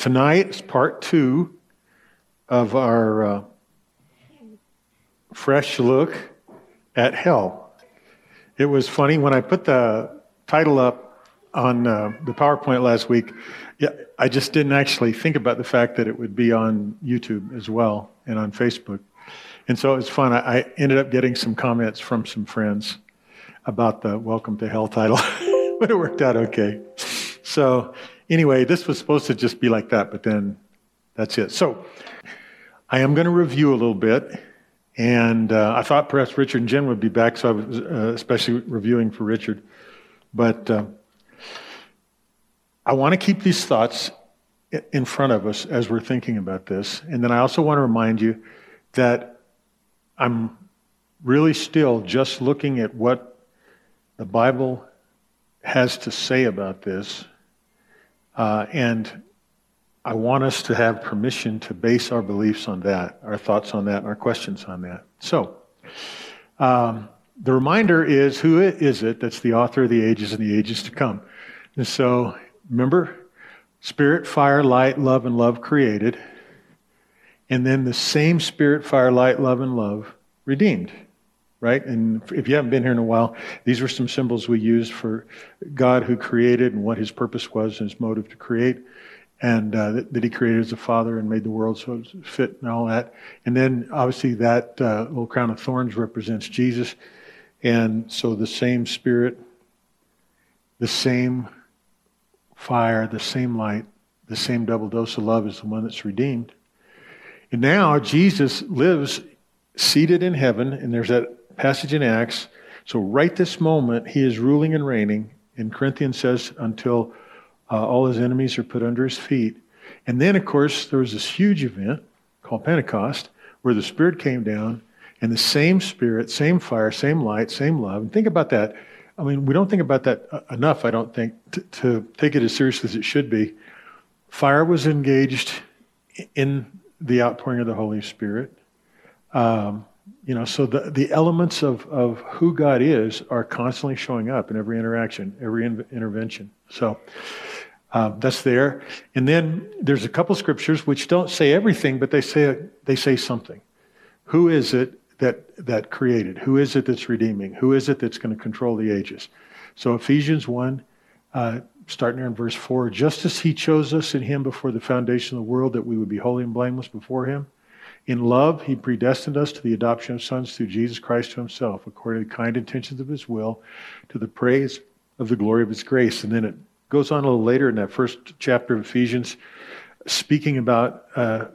tonight is part two of our uh, fresh look at hell. It was funny when I put the title up on uh, the PowerPoint last week. Yeah, I just didn't actually think about the fact that it would be on YouTube as well and on Facebook. And so it was fun. I, I ended up getting some comments from some friends about the Welcome to Hell title, but it worked out okay. So, anyway, this was supposed to just be like that, but then that's it. So, I am going to review a little bit, and uh, I thought perhaps Richard and Jen would be back, so I was uh, especially reviewing for Richard. But uh, I want to keep these thoughts in front of us as we're thinking about this. And then I also want to remind you that I'm really still just looking at what the Bible has to say about this. Uh, and I want us to have permission to base our beliefs on that, our thoughts on that, our questions on that. So, um, the reminder is who is it that's the author of the ages and the ages to come? And so, remember, spirit, fire, light, love, and love created. And then the same spirit, fire, light, love, and love redeemed right? And if you haven't been here in a while, these were some symbols we used for God who created and what his purpose was and his motive to create. And uh, that, that, he created as a father and made the world so it fit and all that. And then obviously that uh, little crown of thorns represents Jesus. And so the same spirit, the same fire, the same light, the same double dose of love is the one that's redeemed. And now Jesus lives seated in heaven, and there's that passage in Acts. So, right this moment, he is ruling and reigning. And Corinthians says, until uh, all his enemies are put under his feet. And then, of course, there was this huge event called Pentecost where the Spirit came down and the same Spirit, same fire, same light, same love. And think about that. I mean, we don't think about that uh, enough, I don't think, to, to take it as seriously as it should be. Fire was engaged in the outpouring of the Holy Spirit. Um, you know, so the, the elements of, of who God is are constantly showing up in every interaction, every in, intervention. So uh, that's there. And then there's a couple scriptures which don't say everything, but they say they say something. Who is it that that created? Who is it that's redeeming? Who is it that's going to control the ages? So Ephesians one, uh, starting there in verse four, just as He chose us in Him before the foundation of the world, that we would be holy and blameless before Him in love, he predestined us to the adoption of sons through Jesus Christ to himself, according to the kind intentions of his will, to the praise of the glory of his grace. And then it goes on a little later in that first chapter of Ephesians, speaking about uh,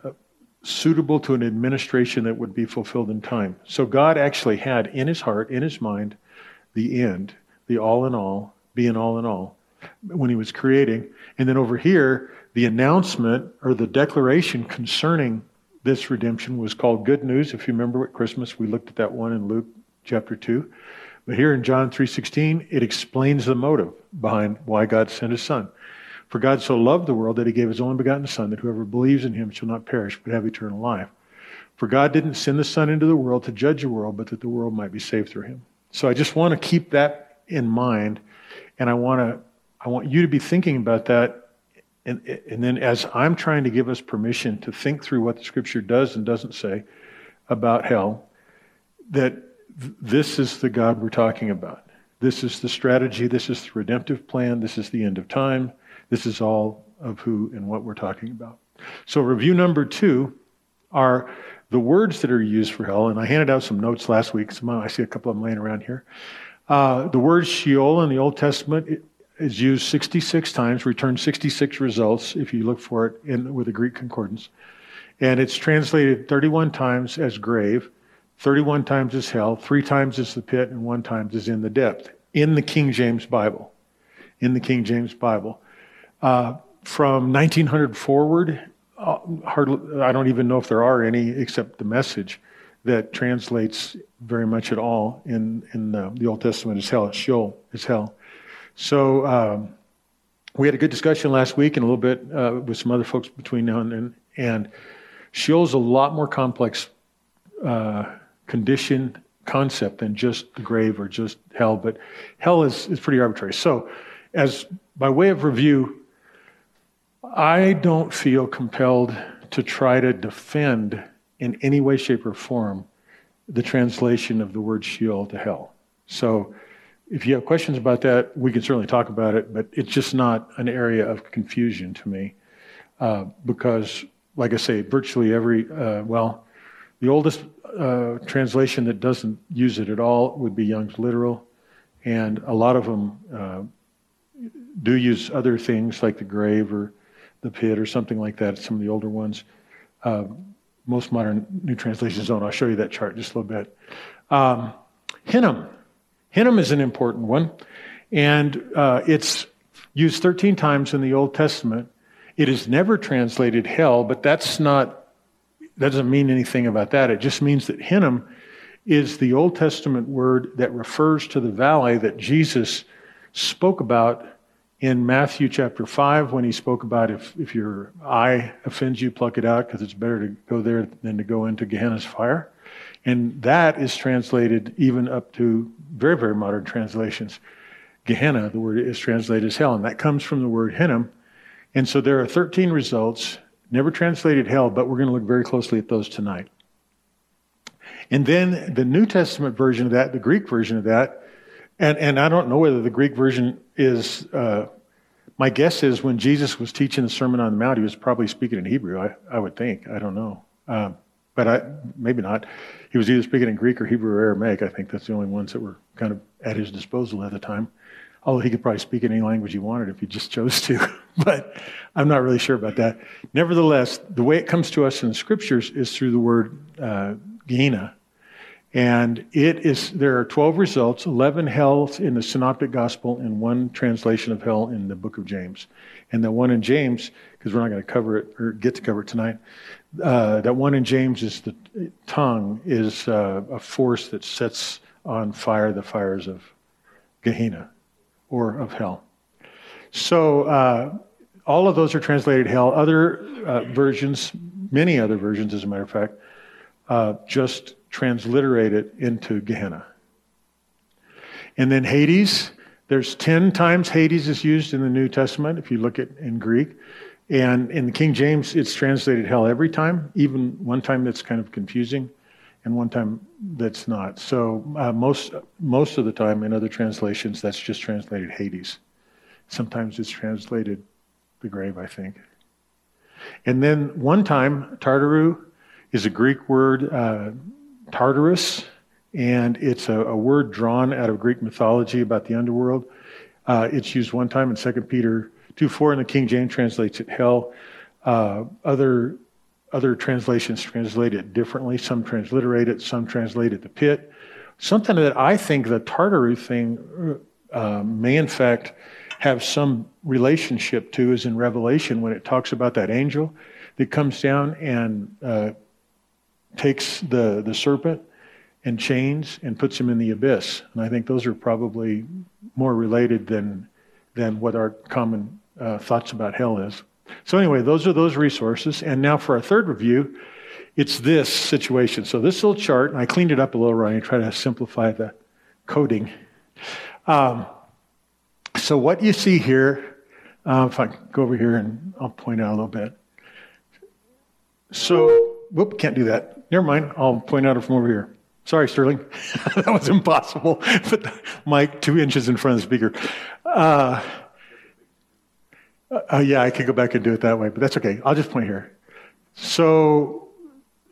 suitable to an administration that would be fulfilled in time. So God actually had in his heart, in his mind, the end, the all in all, being all in all, when he was creating. And then over here, the announcement or the declaration concerning this redemption was called good news. If you remember at Christmas, we looked at that one in Luke chapter 2. But here in John 3:16, it explains the motive behind why God sent his son. For God so loved the world that he gave his only begotten son that whoever believes in him shall not perish but have eternal life. For God didn't send the son into the world to judge the world, but that the world might be saved through him. So I just want to keep that in mind and I want to I want you to be thinking about that and, and then, as I'm trying to give us permission to think through what the scripture does and doesn't say about hell, that th- this is the God we're talking about. This is the strategy. This is the redemptive plan. This is the end of time. This is all of who and what we're talking about. So, review number two are the words that are used for hell. And I handed out some notes last week. Some, I see a couple of them laying around here. Uh, the word Sheol in the Old Testament is used 66 times, returns 66 results if you look for it in, with a Greek concordance. And it's translated 31 times as grave, 31 times as hell, three times as the pit, and one time as in the depth in the King James Bible. In the King James Bible. Uh, from 1900 forward, uh, hardly, I don't even know if there are any except the message that translates very much at all in, in the, the Old Testament as hell. Sheol is hell. So um, we had a good discussion last week and a little bit uh, with some other folks between now and then. And Sheol's a lot more complex uh, condition concept than just the grave or just hell, but hell is, is pretty arbitrary. So, as by way of review, I don't feel compelled to try to defend in any way, shape, or form the translation of the word Sheol to hell. So if you have questions about that, we can certainly talk about it, but it's just not an area of confusion to me uh, because, like I say, virtually every, uh, well, the oldest uh, translation that doesn't use it at all would be Young's Literal, and a lot of them uh, do use other things like the grave or the pit or something like that, some of the older ones. Uh, most modern new translations don't. I'll show you that chart just a little bit. Um, Hinnom. Hinnom is an important one, and uh, it's used 13 times in the Old Testament. It is never translated hell, but that's not, that doesn't mean anything about that. It just means that Hinnom is the Old Testament word that refers to the valley that Jesus spoke about in Matthew chapter 5 when he spoke about if, if your eye offends you, pluck it out because it's better to go there than to go into Gehenna's fire. And that is translated even up to very, very modern translations. Gehenna, the word is translated as hell, and that comes from the word Hinnom. And so there are 13 results, never translated hell, but we're going to look very closely at those tonight. And then the New Testament version of that, the Greek version of that, and, and I don't know whether the Greek version is, uh, my guess is when Jesus was teaching the Sermon on the Mount, he was probably speaking in Hebrew, I, I would think. I don't know. Um, but I, maybe not. He was either speaking in Greek or Hebrew or Aramaic. I think that's the only ones that were kind of at his disposal at the time. Although he could probably speak in any language he wanted if he just chose to. but I'm not really sure about that. Nevertheless, the way it comes to us in the scriptures is through the word uh, Gehenna, and it is, there are 12 results, 11 hells in the Synoptic Gospel, and one translation of hell in the book of James. And the one in James, because we're not going to cover it or get to cover it tonight, uh, that one in James is the tongue, is uh, a force that sets on fire the fires of Gehenna or of hell. So uh, all of those are translated hell. Other uh, versions, many other versions, as a matter of fact, uh, just transliterate it into Gehenna. And then Hades, there's 10 times Hades is used in the New Testament if you look at in Greek. And in the King James, it's translated hell every time, even one time that's kind of confusing and one time that's not. So uh, most, most of the time in other translations, that's just translated Hades. Sometimes it's translated the grave, I think. And then one time, Tartaru is a Greek word. Uh, Tartarus, and it's a, a, word drawn out of Greek mythology about the underworld. Uh, it's used one time in 2 Peter 2 4, and the King James translates it hell. Uh, other, other translations translate it differently. Some transliterate it, some translate it the pit. Something that I think the Tartaru thing uh, may, in fact, have some relationship to is in Revelation when it talks about that angel that comes down and uh, takes the, the serpent and chains and puts him in the abyss. And I think those are probably more related than, than what our common uh, thoughts about hell is. So, anyway, those are those resources. And now for our third review, it's this situation. So, this little chart, and I cleaned it up a little, Ryan, try to simplify the coding. Um, so, what you see here, uh, if I go over here and I'll point out a little bit. So, whoop, can't do that. Never mind. I'll point out it from over here. Sorry, Sterling. that was impossible. Put the mic two inches in front of the speaker. Uh, uh, yeah, I could go back and do it that way, but that's okay. I'll just point here. So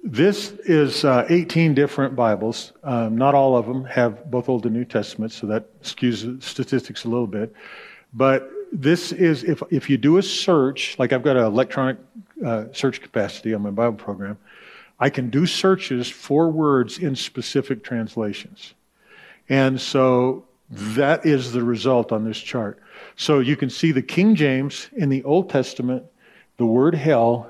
this is uh, 18 different Bibles. Um, not all of them have both Old and New Testaments, so that skews statistics a little bit. But this is, if, if you do a search, like I've got an electronic uh, search capacity on my Bible program, I can do searches for words in specific translations. And so that is the result on this chart. So you can see the King James in the Old Testament, the word hell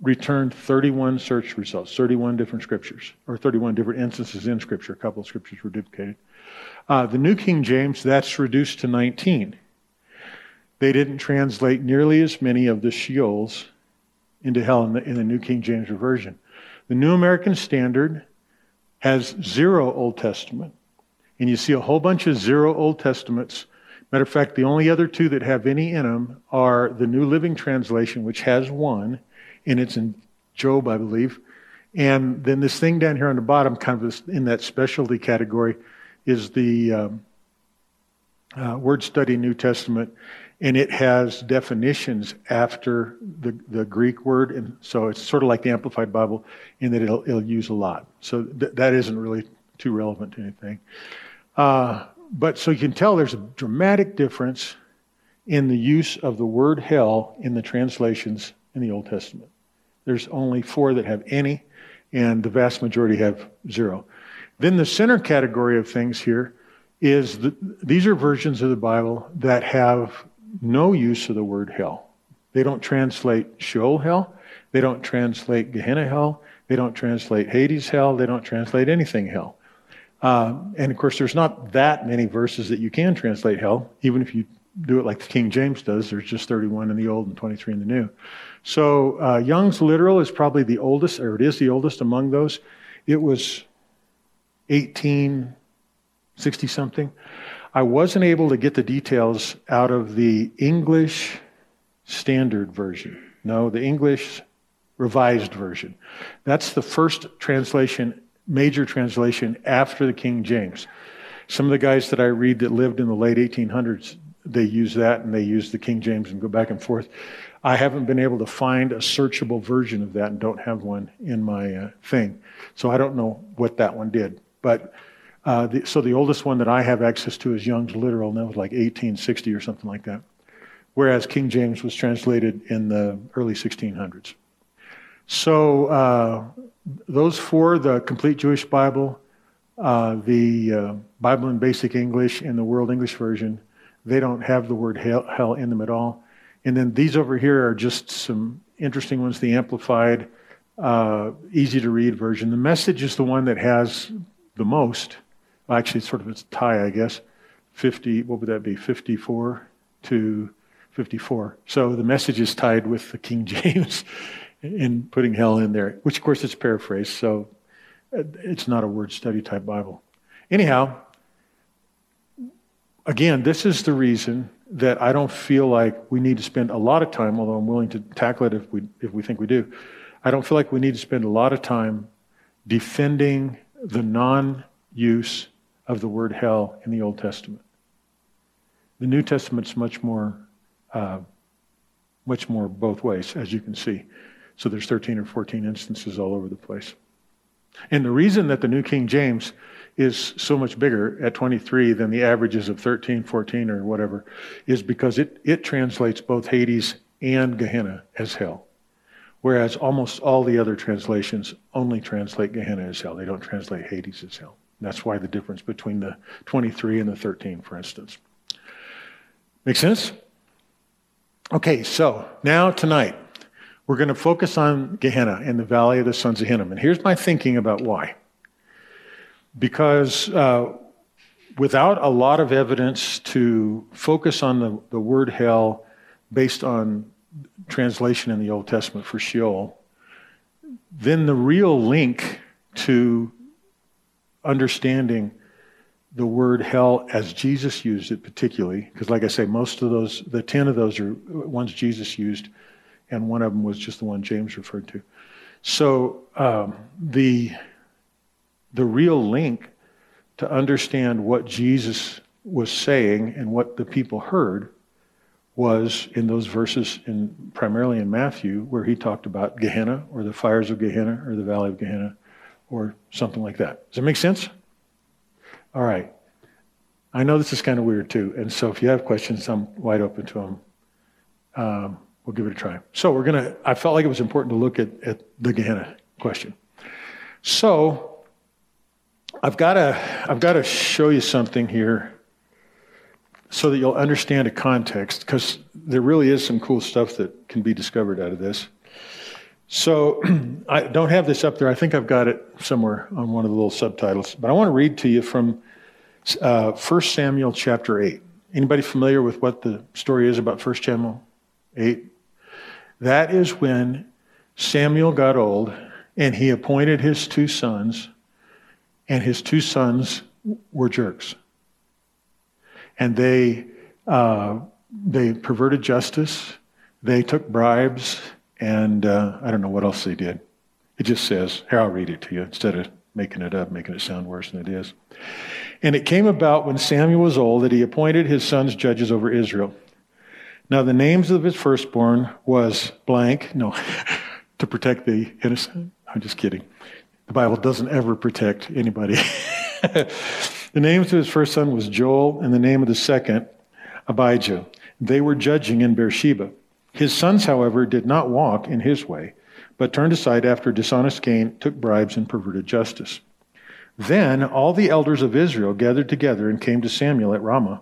returned 31 search results, 31 different scriptures, or 31 different instances in Scripture. A couple of scriptures were duplicated. Uh, the New King James, that's reduced to 19. They didn't translate nearly as many of the Sheols into hell in the, in the New King James Version. The New American Standard has zero Old Testament. And you see a whole bunch of zero Old Testaments Matter of fact, the only other two that have any in them are the New Living Translation, which has one, and it's in Job, I believe. And then this thing down here on the bottom, kind of in that specialty category, is the um, uh, Word Study New Testament, and it has definitions after the, the Greek word, and so it's sort of like the Amplified Bible in that it'll, it'll use a lot. So th- that isn't really too relevant to anything. Uh, but so you can tell there's a dramatic difference in the use of the word hell in the translations in the Old Testament. There's only four that have any, and the vast majority have zero. Then the center category of things here is these are versions of the Bible that have no use of the word hell. They don't translate Sheol hell. They don't translate Gehenna hell. They don't translate Hades hell. They don't translate anything hell. Uh, and of course, there's not that many verses that you can translate hell, even if you do it like the King James does. There's just 31 in the Old and 23 in the New. So uh, Young's literal is probably the oldest, or it is the oldest among those. It was 1860 something. I wasn't able to get the details out of the English Standard Version. No, the English Revised Version. That's the first translation major translation after the King James. Some of the guys that I read that lived in the late 1800s, they use that and they use the King James and go back and forth. I haven't been able to find a searchable version of that and don't have one in my uh, thing. So I don't know what that one did. But uh, the, so the oldest one that I have access to is Young's Literal, and that was like 1860 or something like that. Whereas King James was translated in the early 1600s. So uh, those four the Complete Jewish Bible, uh, the uh, Bible in Basic English, and the World English Version they don't have the word hell, hell, in them at all. And then these over here are just some interesting ones the Amplified, uh, easy to read version. The message is the one that has the most. Actually, it's sort of a tie, I guess. 50, what would that be? 54 to 54. So the message is tied with the King James in putting hell in there, which of course is paraphrased, so uh, it's not a word study type Bible. Anyhow, again, this is the reason that I don't feel like we need to spend a lot of time, although I'm willing to tackle it if we, if we think we do. I don't feel like we need to spend a lot of time defending the non use of the word hell in the Old Testament. The New Testament's much more, uh, much more both ways, as you can see. So there's 13 or 14 instances all over the place. And the reason that the New King James is so much bigger at 23 than the averages of 13, 14, or whatever is because it, it translates both Hades and Gehenna as hell. Whereas almost all the other translations only translate Gehenna as hell. They don't translate Hades as hell. That's why the difference between the 23 and the 13, for instance. Make sense? Okay, so now tonight, we're going to focus on Gehenna in the Valley of the Sons of Hinnom. And here's my thinking about why. Because uh, without a lot of evidence to focus on the, the word hell based on translation in the Old Testament for Sheol, then the real link to understanding the word hell as Jesus used it, particularly, because, like I say, most of those, the 10 of those are ones Jesus used and one of them was just the one James referred to. So um, the the real link to understand what Jesus was saying and what the people heard was in those verses in primarily in Matthew where he talked about Gehenna or the fires of Gehenna or the valley of Gehenna or something like that. Does that make sense? All right. I know this is kind of weird too, and so if you have questions, I'm wide open to them. Um, we'll give it a try. So we're to, I felt like it was important to look at, at the Gehenna question. So I've got to, I've got to show you something here so that you'll understand a context because there really is some cool stuff that can be discovered out of this. So I don't have this up there. I think I've got it somewhere on one of the little subtitles. But I want to read to you from uh, 1 Samuel chapter 8. Anybody familiar with what the story is about 1 Samuel 8? That is when Samuel got old and he appointed his two sons, and his two sons were jerks. And they Uh, they perverted justice. They took bribes. And uh, I don't know what else they did. It just says, here, I'll read it to you instead of making it up, making it sound worse than it is. And it came about when Samuel was old that he appointed his sons judges over Israel. Now, the names of his firstborn was blank, no, to protect the innocent. I'm just kidding. The Bible doesn't ever protect anybody. the names of his first son was Joel, and the name of the second, Abijah. They were judging in Beersheba. His sons, however, did not walk in his way, but turned aside after dishonest gain, took bribes, and perverted justice. Then all the elders of Israel gathered together and came to Samuel at Ramah.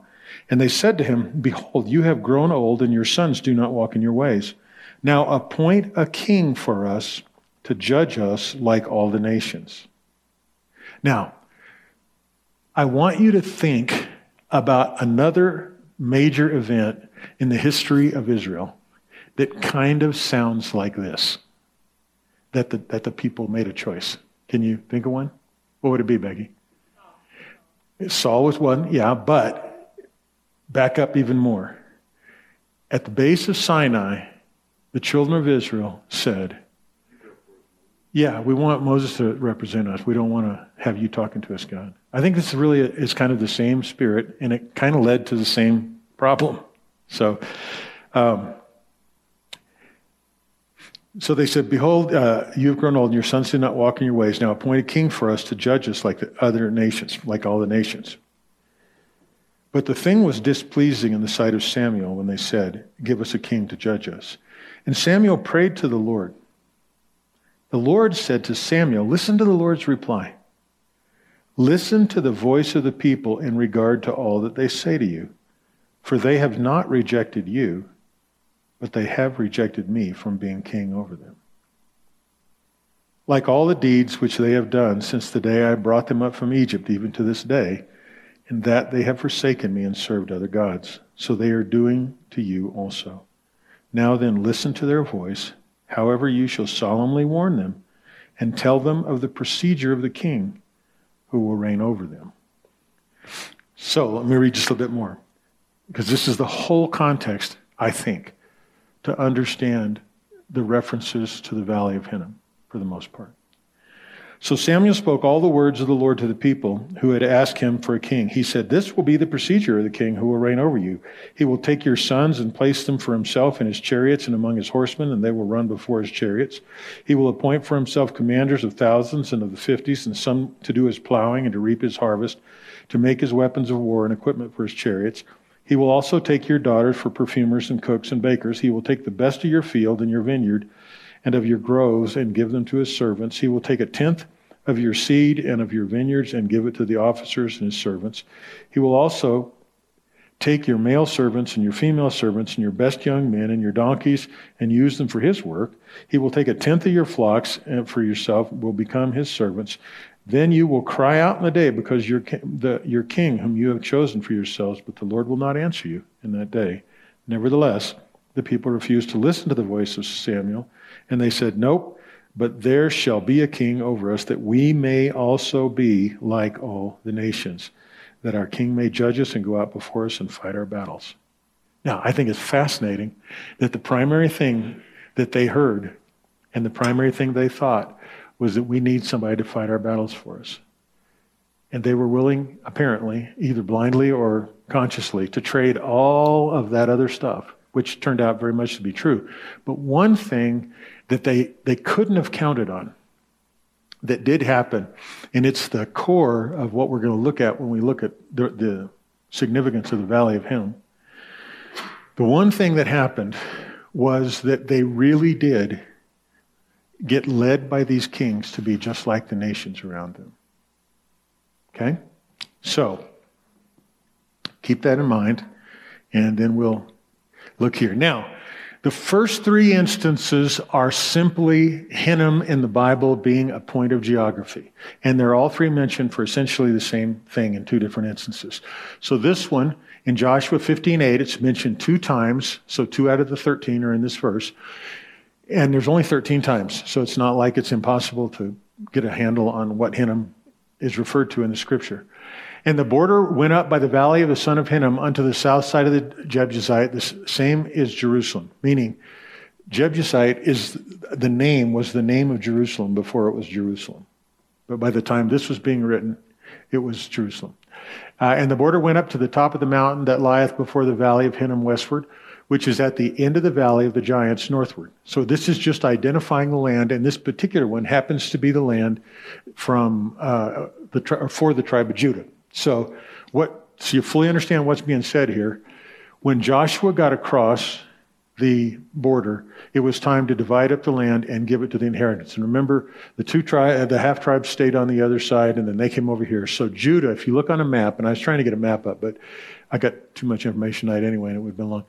And they said to him, Behold, you have grown old, and your sons do not walk in your ways. Now appoint a king for us to judge us like all the nations. Now, I want you to think about another major event in the history of Israel that kind of sounds like this that the, that the people made a choice. Can you think of one? What would it be, Becky? Saul was one, yeah, but back up even more. At the base of Sinai, the children of Israel said, Yeah, we want Moses to represent us. We don't want to have you talking to us, God. I think this really is kind of the same spirit, and it kind of led to the same problem. So, um, so they said, Behold, uh, you have grown old, and your sons do not walk in your ways. Now appoint a king for us to judge us like the other nations, like all the nations. But the thing was displeasing in the sight of Samuel when they said, Give us a king to judge us. And Samuel prayed to the Lord. The Lord said to Samuel, Listen to the Lord's reply. Listen to the voice of the people in regard to all that they say to you, for they have not rejected you but they have rejected me from being king over them. Like all the deeds which they have done since the day I brought them up from Egypt, even to this day, in that they have forsaken me and served other gods, so they are doing to you also. Now then, listen to their voice. However, you shall solemnly warn them and tell them of the procedure of the king who will reign over them. So, let me read just a little bit more, because this is the whole context, I think, to understand the references to the Valley of Hinnom for the most part. So Samuel spoke all the words of the Lord to the people who had asked him for a king. He said, This will be the procedure of the king who will reign over you. He will take your sons and place them for himself in his chariots and among his horsemen, and they will run before his chariots. He will appoint for himself commanders of thousands and of the fifties, and some to do his plowing and to reap his harvest, to make his weapons of war and equipment for his chariots. He will also take your daughters for perfumers and cooks and bakers. He will take the best of your field and your vineyard and of your groves and give them to his servants. He will take a tenth of your seed and of your vineyards and give it to the officers and his servants. He will also take your male servants and your female servants and your best young men and your donkeys and use them for his work. He will take a tenth of your flocks and for yourself will become his servants. Then you will cry out in the day because you're the, your king, whom you have chosen for yourselves, but the Lord will not answer you in that day. Nevertheless, the people refused to listen to the voice of Samuel, and they said, Nope, but there shall be a king over us, that we may also be like all the nations, that our king may judge us and go out before us and fight our battles. Now, I think it's fascinating that the primary thing that they heard and the primary thing they thought was that we need somebody to fight our battles for us. And they were willing, apparently, either blindly or consciously, to trade all of that other stuff, which turned out very much to be true. But one thing that they, they couldn't have counted on that did happen, and it's the core of what we're going to look at when we look at the, the significance of the Valley of Hinnom. The one thing that happened was that they really did get led by these kings to be just like the nations around them. Okay? So, keep that in mind, and then we'll look here. Now, the first three instances are simply Hinnom in the Bible being a point of geography. And they're all three mentioned for essentially the same thing in two different instances. So this one, in Joshua 15:8, it's mentioned two times, so two out of the 13 are in this verse. And there's only 13 times, so it's not like it's impossible to get a handle on what Hinnom is referred to in the scripture. And the border went up by the valley of the son of Hinnom unto the south side of the Jebusite. The same is Jerusalem, meaning Jebusite is the name was the name of Jerusalem before it was Jerusalem. But by the time this was being written, it was Jerusalem. Uh, and the border went up to the top of the mountain that lieth before the valley of Hinnom westward, which is at the end of the valley of the giants northward. So this is just identifying the land, and this particular one happens to be the land from uh, the for the tribe of Judah. So what? So you fully understand what's being said here. When Joshua got across the border, it was time to divide up the land and give it to the inheritance. And remember, the two tri- the half tribes stayed on the other side, and then they came over here. So Judah, if you look on a map, and I was trying to get a map up, but I got too much information tonight anyway, and it would have been long.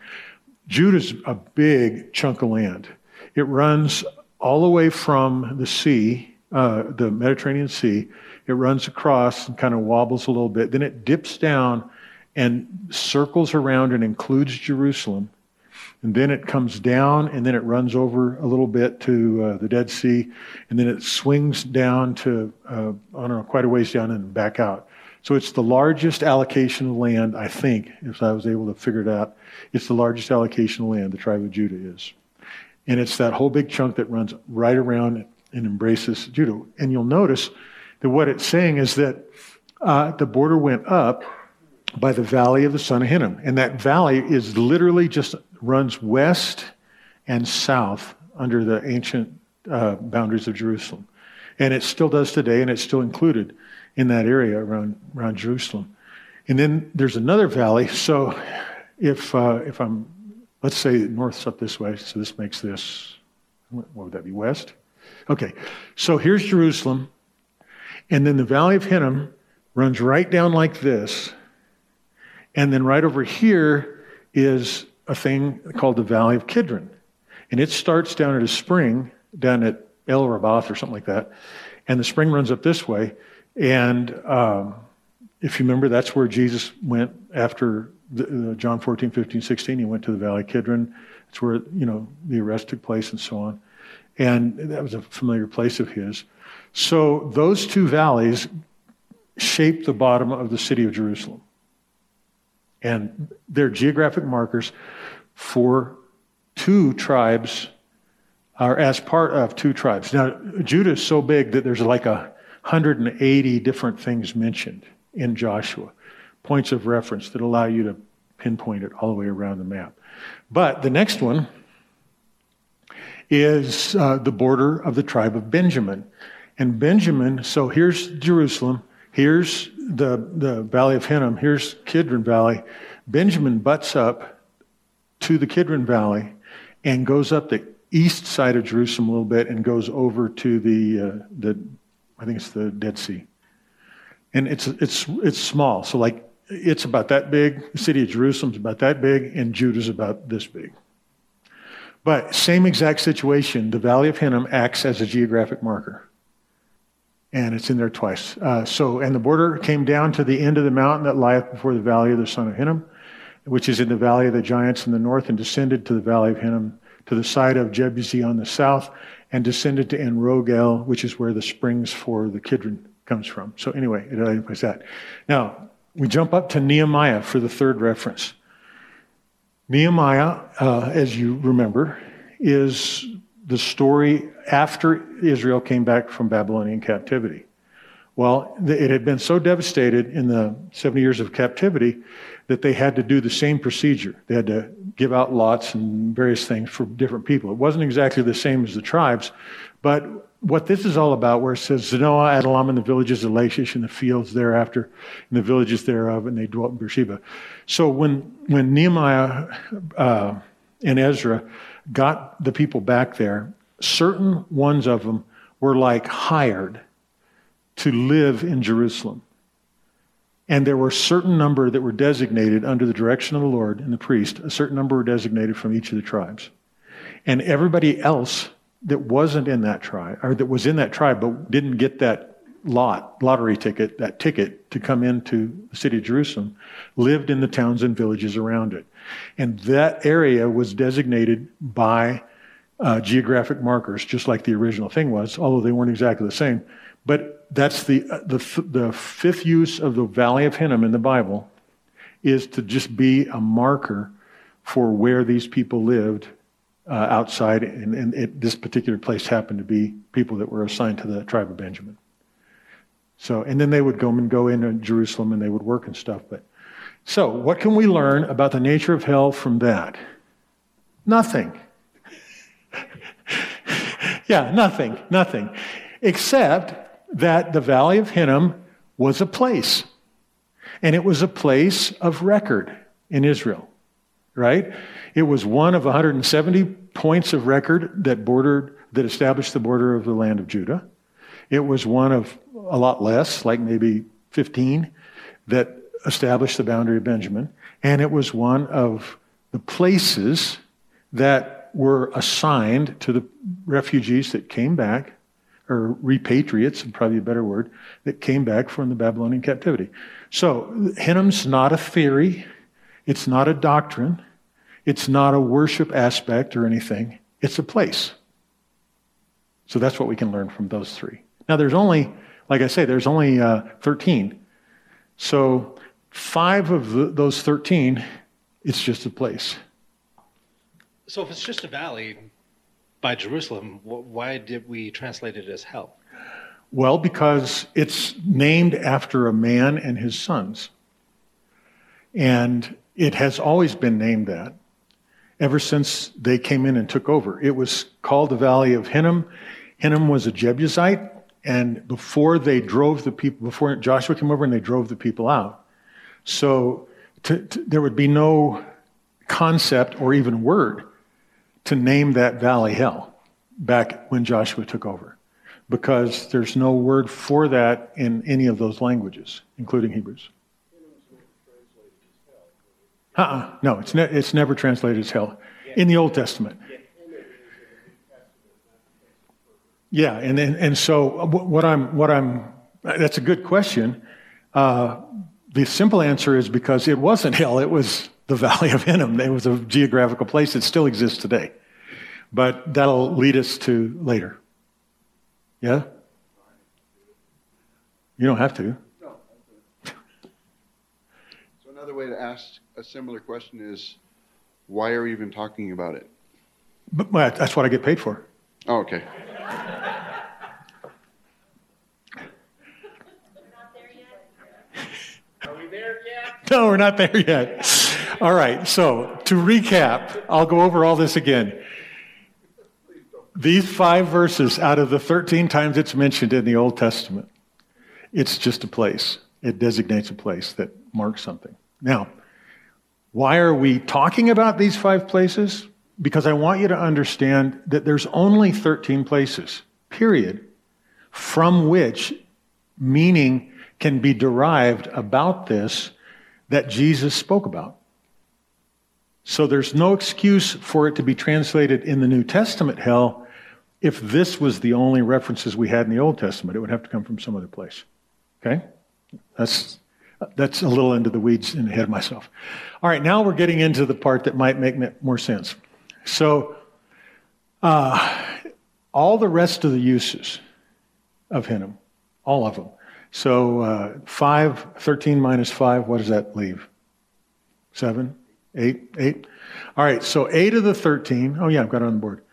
Judah's a big chunk of land. It runs all the way from the sea, uh, the Mediterranean Sea. It runs across and kind of wobbles a little bit. Then it dips down and circles around and includes Jerusalem and then it comes down and then it runs over a little bit to uh, the Dead Sea, and then it swings down to, uh, I don't know, quite a ways down and back out. So it's the largest allocation of land, I think, if I was able to figure it out. It's the largest allocation of land the tribe of Judah is. And it's that whole big chunk that runs right around and embraces Judah. And you'll notice that what it's saying is that uh, the border went up by the valley of the son of Hinnom. And that valley is literally just runs west and south under the ancient uh, boundaries of Jerusalem. And it still does today, and it's still included in that area around, around Jerusalem. And then there's another valley. So if, uh, if I'm, let's say north's up this way, so this makes this, what would that be, west? Okay, so here's Jerusalem. And then the Valley of Hinnom runs right down like this and then right over here is a thing called the Valley of Kidron. And it starts down at a spring down at El Rabath or something like that. And the spring runs up this way. And um, if you remember, that's where Jesus went after the, John 14, 15, 16. He went to the Valley of Kidron. It's where, you know, the arrest took place and so on. And that was a familiar place of his. So those two valleys shape the bottom of the city of Jerusalem. And they're geographic markers for two tribes, or as part of two tribes. Now, Judah is so big that there's like a 180 different things mentioned in Joshua, points of reference that allow you to pinpoint it all the way around the map. But the next one is uh, the border of the tribe of Benjamin. And Benjamin, so here's Jerusalem, here's the, the Valley of Hinnom, here's Kidron Valley. Benjamin butts up to the Kidron Valley and goes up the east side of Jerusalem a little bit and goes over to the, uh, the I think it's the Dead Sea. And it's, it's, it's small. So, like, it's about that big. The city of Jerusalem's about that big, and Judah's about this big. But same exact situation. The Valley of Hinnom acts as a geographic marker and it's in there twice. Uh, so, and the border came down to the end of the mountain that lieth before the valley of the son of Hinnom, which is in the valley of the giants in the north, and descended to the valley of Hinnom to the side of Jebusi on the south, and descended to En Rogel, which is where the springs for the Kidron comes from. So, anyway, it identifies that. Now, we jump up to Nehemiah for the third reference. Nehemiah, uh, as you remember, is the story after Israel came back from Babylonian captivity. Well, it had been so devastated in the 70 years of captivity that they had to do the same procedure. They had to give out lots and various things for different people. It wasn't exactly the same as the tribes, but what this is all about, where it says Zanoah, Adullam, and the villages of Lachish, and the fields thereafter, and the villages thereof, and they dwelt in Beersheba. So when, when Nehemiah uh, and Ezra got the people back there, certain ones of them were like hired to live in Jerusalem. And there were a certain number that were designated under the direction of the Lord and the priest. A certain number were designated from each of the tribes. And everybody else that wasn't in that tribe, or that was in that tribe but didn't get that lot, lottery ticket, that ticket to come into the city of Jerusalem, lived in the towns and villages around it. And that area was designated by uh, geographic markers, just like the original thing was, although they weren't exactly the same. But that's the, the, the fifth use of the Valley of Hinnom in the Bible is to just be a marker for where these people lived uh, outside, and, and it, this particular place happened to be people that were assigned to the tribe of Benjamin. So, and then they would go and go into Jerusalem and they would work and stuff. But so, what can we learn about the nature of hell from that? Nothing. yeah, nothing, nothing, except that the Valley of Hinnom was a place, and it was a place of record in Israel, right? It was one of 170 points of record that bordered, that established the border of the land of Judah. It was one of a lot less, like maybe 15, that established the boundary of Benjamin. And it was one of the places that were assigned to the refugees that came back, or repatriates, probably a better word, that came back from the Babylonian captivity. So Hinnom's not a theory, it's not a doctrine, it's not a worship aspect or anything, it's a place. So that's what we can learn from those three. Now, there's only, like I say, there's only uh, 13. So, five of the, those 13, it's just a place. So, if it's just a valley by Jerusalem, why did we translate it as hell? Well, because it's named after a man and his sons. And it has always been named that ever since they came in and took over. It was called the Valley of Hinnom. Hinnom was a Jebusite, and before they drove the people, before Joshua came over and they drove the people out. So to, to, there would be no concept or even word to name that valley hell back when Joshua took over because there's no word for that in any of those languages, including Hebrews. Uh-uh. No, it's, ne- it's never translated as hell in the Old Testament. Yeah, and, and, and so what I'm, what I'm, that's a good question. Uh, the simple answer is because it wasn't hell, it was the Valley of Hinnom. It was a geographical place that still exists today. But that'll lead us to later. Yeah? You don't have to. No. so another way to ask a similar question is why are we even talking about it? But, well, that's what I get paid for. Oh, okay. No, we're not there yet. All right, so to recap, I'll go over all this again. These five verses out of the 13 times it's mentioned in the Old Testament, it's just a place. It designates a place that marks something. Now, why are we talking about these five places? Because I want you to understand that there's only 13 places, period, from which meaning can be derived about this that Jesus spoke about. So there's no excuse for it to be translated in the New Testament hell if this was the only references we had in the Old Testament. It would have to come from some other place. Okay? That's that's a little into the weeds and ahead of myself. All right, now we're getting into the part that might make more sense. So, uh, all the rest of the uses of Hinnom, all of them. So, uh, 5, 13 minus 5, what does that leave? 7, 8, 8? All right, so 8 of the 13, oh yeah, I've got it on the board,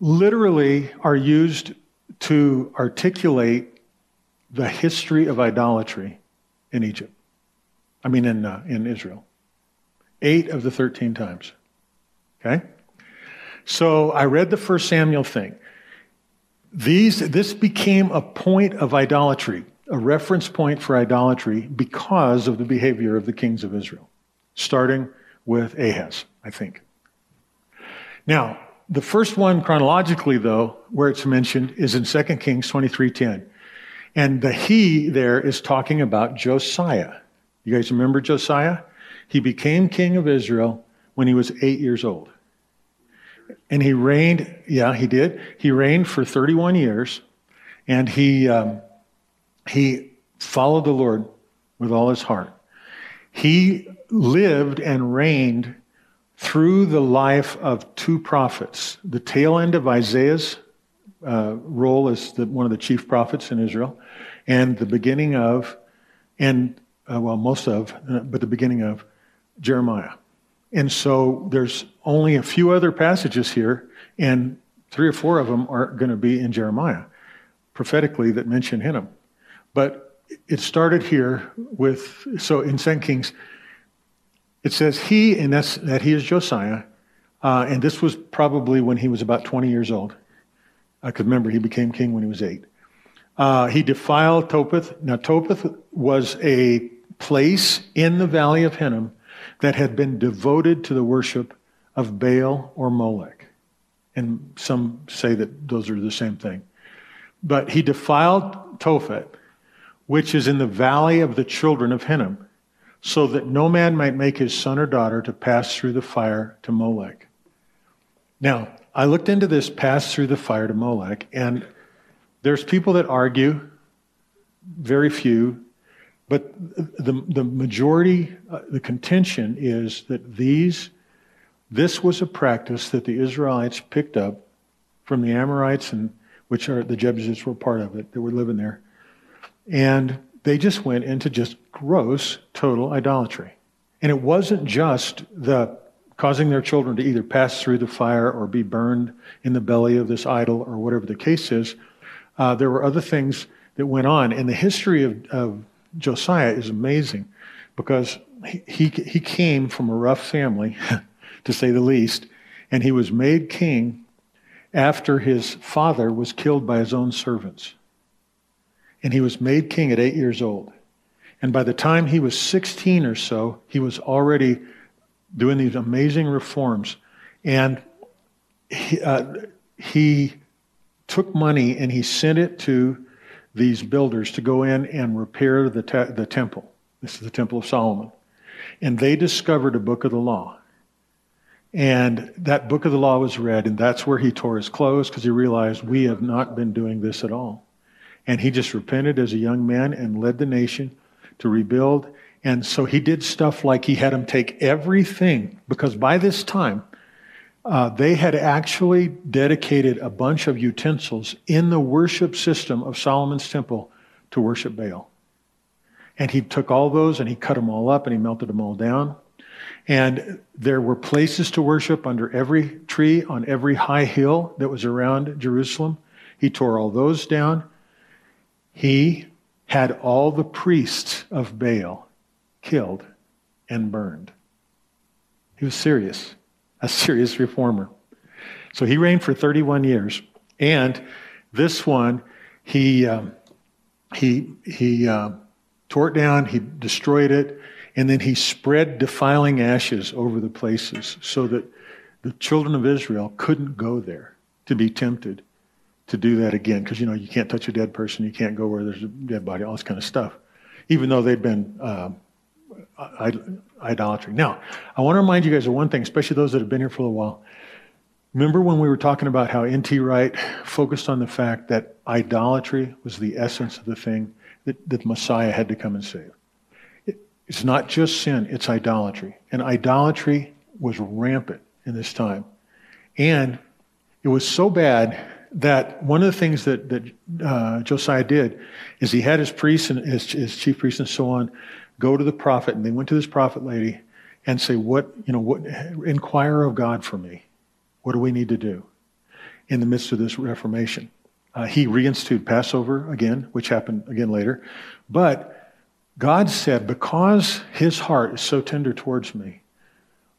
literally are used to articulate the history of idolatry in Egypt. I mean, in, uh, in Israel. Eight of the 13 times. Okay? So I read the first Samuel thing. These, this became a point of idolatry, a reference point for idolatry because of the behavior of the kings of Israel, starting with Ahaz, I think. Now, the first one chronologically, though, where it's mentioned, is in 2 Kings 23.10. And the he there is talking about Josiah. You guys remember Josiah? He became king of Israel when he was eight years old. And he reigned, yeah, he did. He reigned for 31 years, and he, um, he followed the Lord with all his heart. He lived and reigned through the life of two prophets, the tail end of Isaiah's uh, role as the, one of the chief prophets in Israel, and the beginning of, and uh, well, most of, uh, but the beginning of Jeremiah. And so there's only a few other passages here, and three or four of them are going to be in Jeremiah, prophetically, that mention Hinnom. But it started here with, so in 2 Kings, it says he, and that's, that he is Josiah, uh, and this was probably when he was about 20 years old. I could remember he became king when he was eight. Uh, he defiled Topheth. Now, Topheth was a place in the valley of Hinnom that had been devoted to the worship of Baal or Molech. And some say that those are the same thing. But he defiled Tophet, which is in the valley of the children of Hinnom, so that no man might make his son or daughter to pass through the fire to Molech. Now, I looked into this pass through the fire to Molech, and there's people that argue, very few, but the, the majority, uh, the contention is that these, this was a practice that the Israelites picked up from the Amorites, and which are the Jebusites were part of it, that were living there. And they just went into just gross, total idolatry. And it wasn't just the causing their children to either pass through the fire or be burned in the belly of this idol or whatever the case is. Uh, there were other things that went on. And the history of, of Josiah is amazing because he, he, he came from a rough family, to say the least, and he was made king after his father was killed by his own servants. And he was made king at eight years old. And by the time he was 16 or so, he was already doing these amazing reforms. And he, uh, he took money and he sent it to these builders to go in and repair the, te- the temple. This is the Temple of Solomon. And they discovered a book of the law. And that book of the law was read, and that's where he tore his clothes because he realized we have not been doing this at all. And he just repented as a young man and led the nation to rebuild and so he did stuff like he had them take everything, because by this time, uh, they had actually dedicated a bunch of utensils in the worship system of Solomon's temple to worship Baal. And he took all those and he cut them all up and he melted them all down. And there were places to worship under every tree on every high hill that was around Jerusalem. He tore all those down. He had all the priests of Baal killed, and burned. He was serious, a serious reformer. So he reigned for 31 years. And this one, he, um, he, he uh, tore it down, he destroyed it, and then he spread defiling ashes over the places so that the children of Israel couldn't go there to be tempted to do that again. Because, you know, you can't touch a dead person, you can't go where there's a dead body, all this kind of stuff. Even though they'd been uh, idolatry. Now, I want to remind you guys of one thing, especially those that have been here for a while. Remember when we were talking about how N.T. Wright focused on the fact that idolatry was the essence of the thing that, that Messiah had to come and save? It, it's not just sin, it's idolatry. And idolatry was rampant in this time. And it was so bad that one of the things that, that uh, Josiah did is he had his priests and his, his chief priests and so on go to the prophet, and they went to this prophet lady and say, What, you know, what, inquire of God for me. What do we need to do in the midst of this Reformation? Uh, he reinstituted Passover again, which happened again later. But God said, Because his heart is so tender towards me,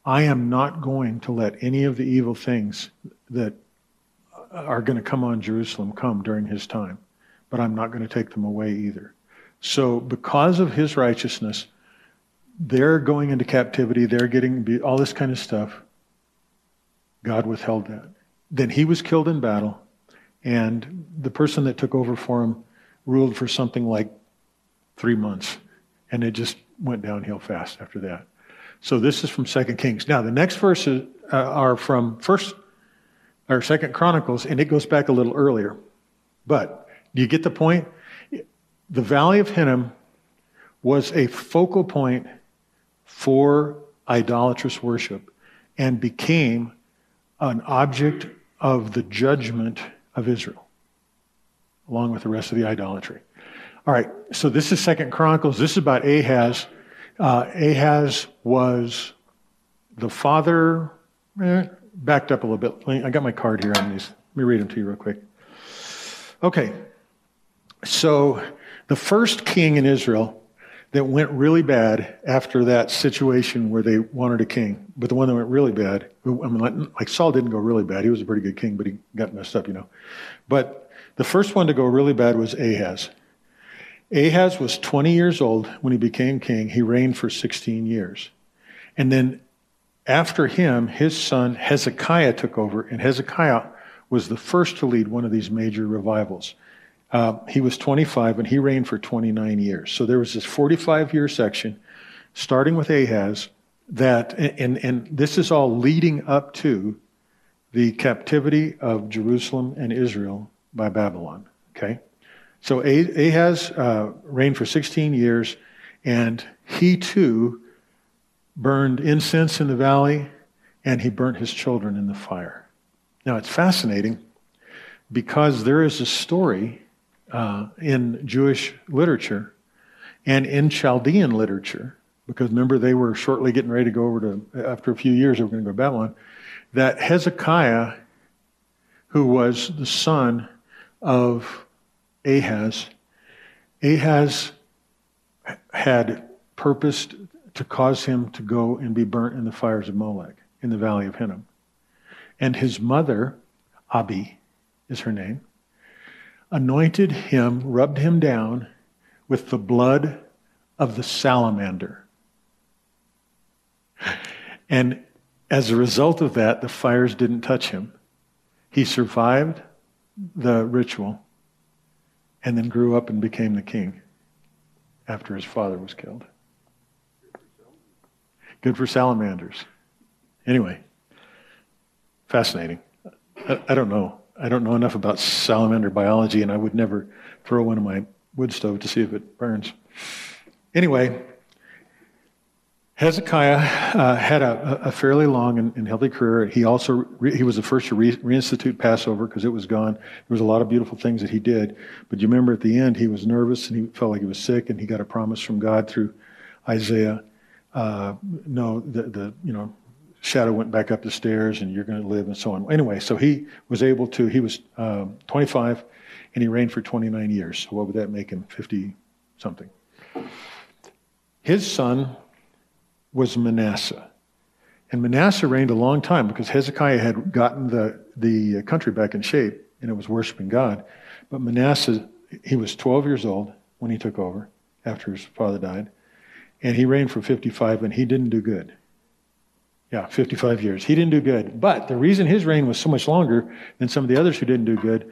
I am not going to let any of the evil things that are going to come on Jerusalem come during his time, but I'm not going to take them away either. So, because of his righteousness, they're going into captivity, they're getting all this kind of stuff. God withheld that. Then he was killed in battle, and the person that took over for him ruled for something like three months, and it just went downhill fast after that. So this is from Second Kings. Now the next verses uh, are from First or Second Chronicles, and it goes back a little earlier. But do you get the point? The Valley of Hinnom was a focal point for idolatrous worship and became an object of the judgment of Israel. along with the rest of the idolatry. All right, so this is Second Chronicles. This is about Ahaz. Uh, Ahaz was the father. Eh, backed up a little bit. I got my card here on these. Let me read them to you real quick. Okay, so the first king in Israel that went really bad after that situation where they wanted a king, but the one that went really bad, I mean, like, Saul didn't go really bad. He was a pretty good king, but he got messed up, you know. But the first one to go really bad was Ahaz. Ahaz was 20 years old when he became king. He reigned for 16 years. And then after him, his son Hezekiah took over, and Hezekiah was the first to lead one of these major revivals. Uh, he was 25 and he reigned for 29 years. So there was this 45 year section, starting with Ahaz, that, and, and this is all leading up to the captivity of Jerusalem and Israel by Babylon. Okay? So Ahaz uh, reigned for 16 years, and he too burned incense in the valley, and he burnt his children in the fire. Now it's fascinating because there is a story uh, in Jewish literature and in Chaldean literature, because remember they were shortly getting ready to go over to, after a few years, they were going to go to Babylon, that Hezekiah, who was the son of Ahaz, Ahaz had purposed to cause him to go and be burnt in the fires of Molech in the valley of Hinnom. And his mother, Abi is her name, anointed him, rubbed him down with the blood of the salamander. And as a result of that, the fires didn't touch him. He survived the ritual and then grew up and became the king after his father was killed. Good for salamanders. Anyway, fascinating. I, I, don't know. I don't know enough about salamander biology, and I would never throw one in my wood stove to see if it burns. Anyway, Hezekiah uh, had a, a, fairly long and, and, healthy career. He also re, he was the first to re, reinstitute Passover because it was gone. There was a lot of beautiful things that he did, but you remember at the end he was nervous and he felt like he was sick, and he got a promise from God through Isaiah uh, no, the, the, you know, shadow went back up the stairs and you're going to live and so on. Anyway, so he was able to, he was um, 25 and he reigned for 29 years. So what would that make him? 50 something. His son was Manasseh. And Manasseh reigned a long time because Hezekiah had gotten the, the country back in shape and it was worshiping God. But Manasseh, he was 12 years old when he took over after his father died and he reigned for 55 and he didn't do good. Yeah, 55 years. He didn't do good. But the reason his reign was so much longer than some of the others who didn't do good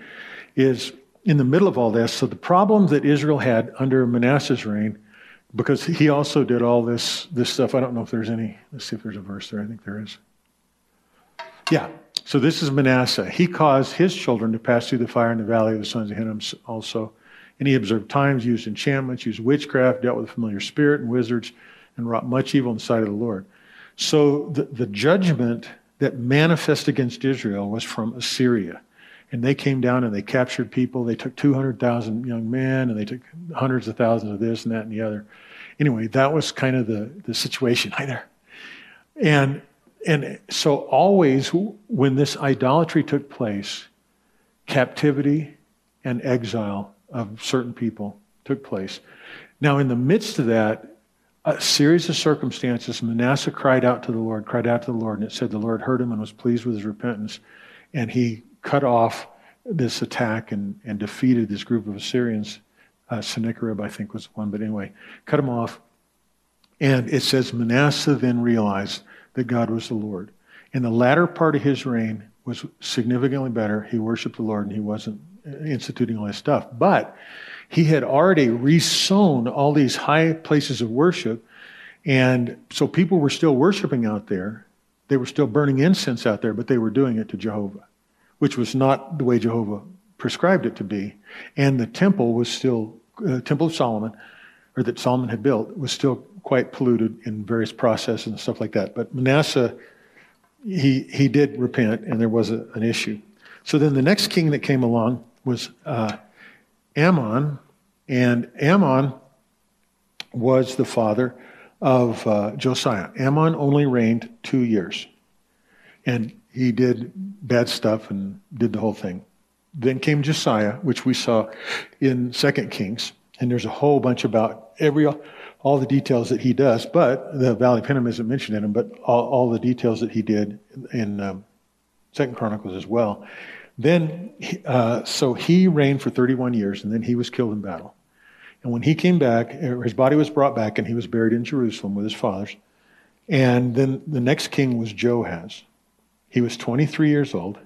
is in the middle of all this. So the problem that Israel had under Manasseh's reign, because he also did all this, this stuff. I don't know if there's any, let's see if there's a verse there. I think there is. Yeah. So this is Manasseh. He caused his children to pass through the fire in the valley of the sons of Hinnom also. And he observed times, used enchantments, used witchcraft, dealt with familiar spirit and wizards, and wrought much evil in the sight of the Lord. So the, the judgment that manifested against Israel was from Assyria. And they came down and they captured people. They took 200,000 young men and they took hundreds of thousands of this and that and the other. Anyway, that was kind of the, the situation there. And, and so, always when this idolatry took place, captivity and exile of certain people took place. Now, in the midst of that, a series of circumstances, Manasseh cried out to the Lord, cried out to the Lord, and it said the Lord heard him and was pleased with his repentance. And he cut off this attack and, and defeated this group of Assyrians. Uh, Sennacherib, I think, was one, but anyway, cut him off. And it says Manasseh then realized that God was the Lord. In the latter part of his reign was significantly better. He worshiped the Lord and he wasn't instituting all this stuff. But he had already resown all these high places of worship. And so people were still worshiping out there. They were still burning incense out there, but they were doing it to Jehovah, which was not the way Jehovah prescribed it to be. And the temple was still, uh, Temple of Solomon, or that Solomon had built, was still quite polluted in various processes and stuff like that. But Manasseh, he, he did repent, and there was a, an issue. So then the next king that came along was uh, Amon, and Amon was the father of uh, Josiah. Amon only reigned two years, and he did bad stuff and did the whole thing. Then came Josiah, which we saw in Second Kings, and there's a whole bunch about every all the details that he does. But the Valley of isn't mentioned in him, but all, all the details that he did in um, Second Chronicles as well. Then, uh, so he reigned for 31 years, and then he was killed in battle. And when he came back, his body was brought back, and he was buried in Jerusalem with his fathers. And then the next king was Joahaz. He was 23 years old,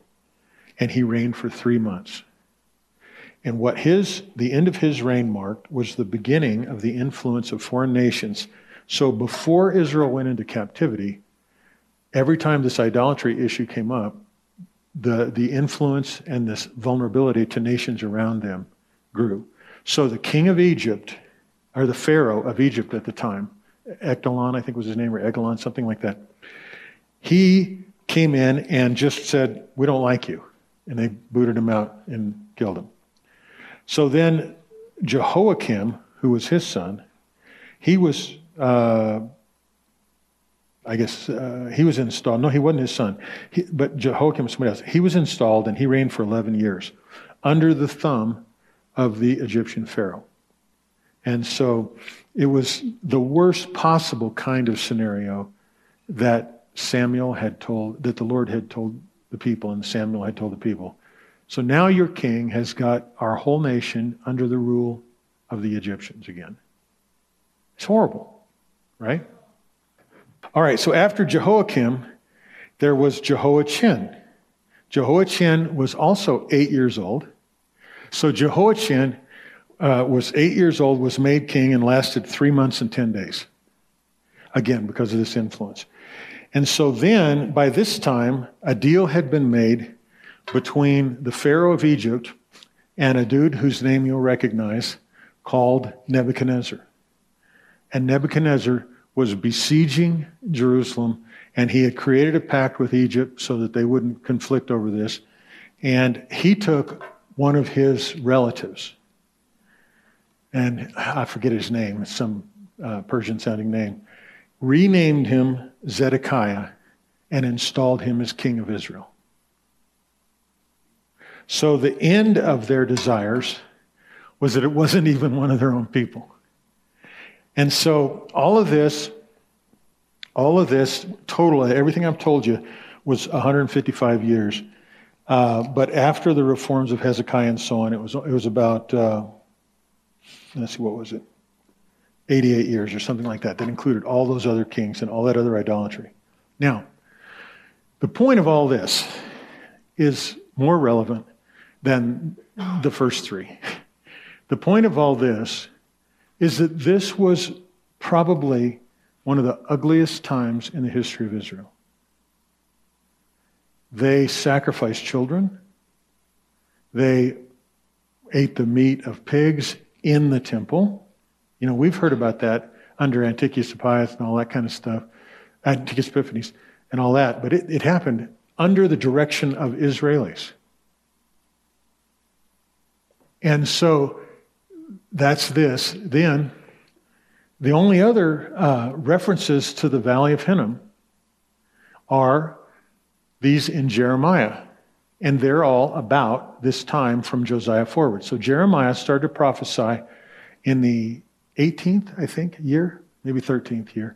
and he reigned for three months. And what his, the end of his reign marked was the beginning of the influence of foreign nations. So before Israel went into captivity, every time this idolatry issue came up, the, the influence and this vulnerability to nations around them grew. So the king of Egypt, or the Pharaoh of Egypt at the time, Ektalon, I think was his name, or Eglon, something like that, he came in and just said, We don't like you. And they booted him out and killed him. So then Jehoiakim, who was his son, he was uh, I guess uh, he was installed. No, he wasn't his son. He, but Jehoiakim was somebody else. He was installed and he reigned for 11 years under the thumb of the Egyptian Pharaoh. And so it was the worst possible kind of scenario that Samuel had told, that the Lord had told the people, and Samuel had told the people. So now your king has got our whole nation under the rule of the Egyptians again. It's horrible, right? All right, so after Jehoiakim, there was Jehoiachin. Jehoiachin was also eight years old. So Jehoiachin uh, was eight years old, was made king, and lasted three months and 10 days. Again, because of this influence. And so then, by this time, a deal had been made between the Pharaoh of Egypt and a dude whose name you'll recognize called Nebuchadnezzar. And Nebuchadnezzar was besieging Jerusalem, and he had created a pact with Egypt so that they wouldn't conflict over this. And he took one of his relatives, and I forget his name, some uh, Persian sounding name, renamed him Zedekiah and installed him as king of Israel. So the end of their desires was that it wasn't even one of their own people. And so all of this, all of this, total, everything I've told you, was 155 years. Uh, but after the reforms of Hezekiah and so on, it was, it was about, uh, let's see, what was it? 88 years or something like that. That included all those other kings and all that other idolatry. Now, the point of all this is more relevant than the first three. The point of all this is that this was probably one of the ugliest times in the history of Israel. They sacrificed children. They ate the meat of pigs in the temple. You know, we've heard about that under Antiochus Epiphanes and all that kind of stuff, Antiochus Epiphanes and all that, but it, it happened under the direction of Israelis. And so that's this. Then, the only other uh, references to the Valley of Hinnom are these in Jeremiah. And they're all about this time from Josiah forward. So Jeremiah started to prophesy in the 18th, I think, year, maybe 13th year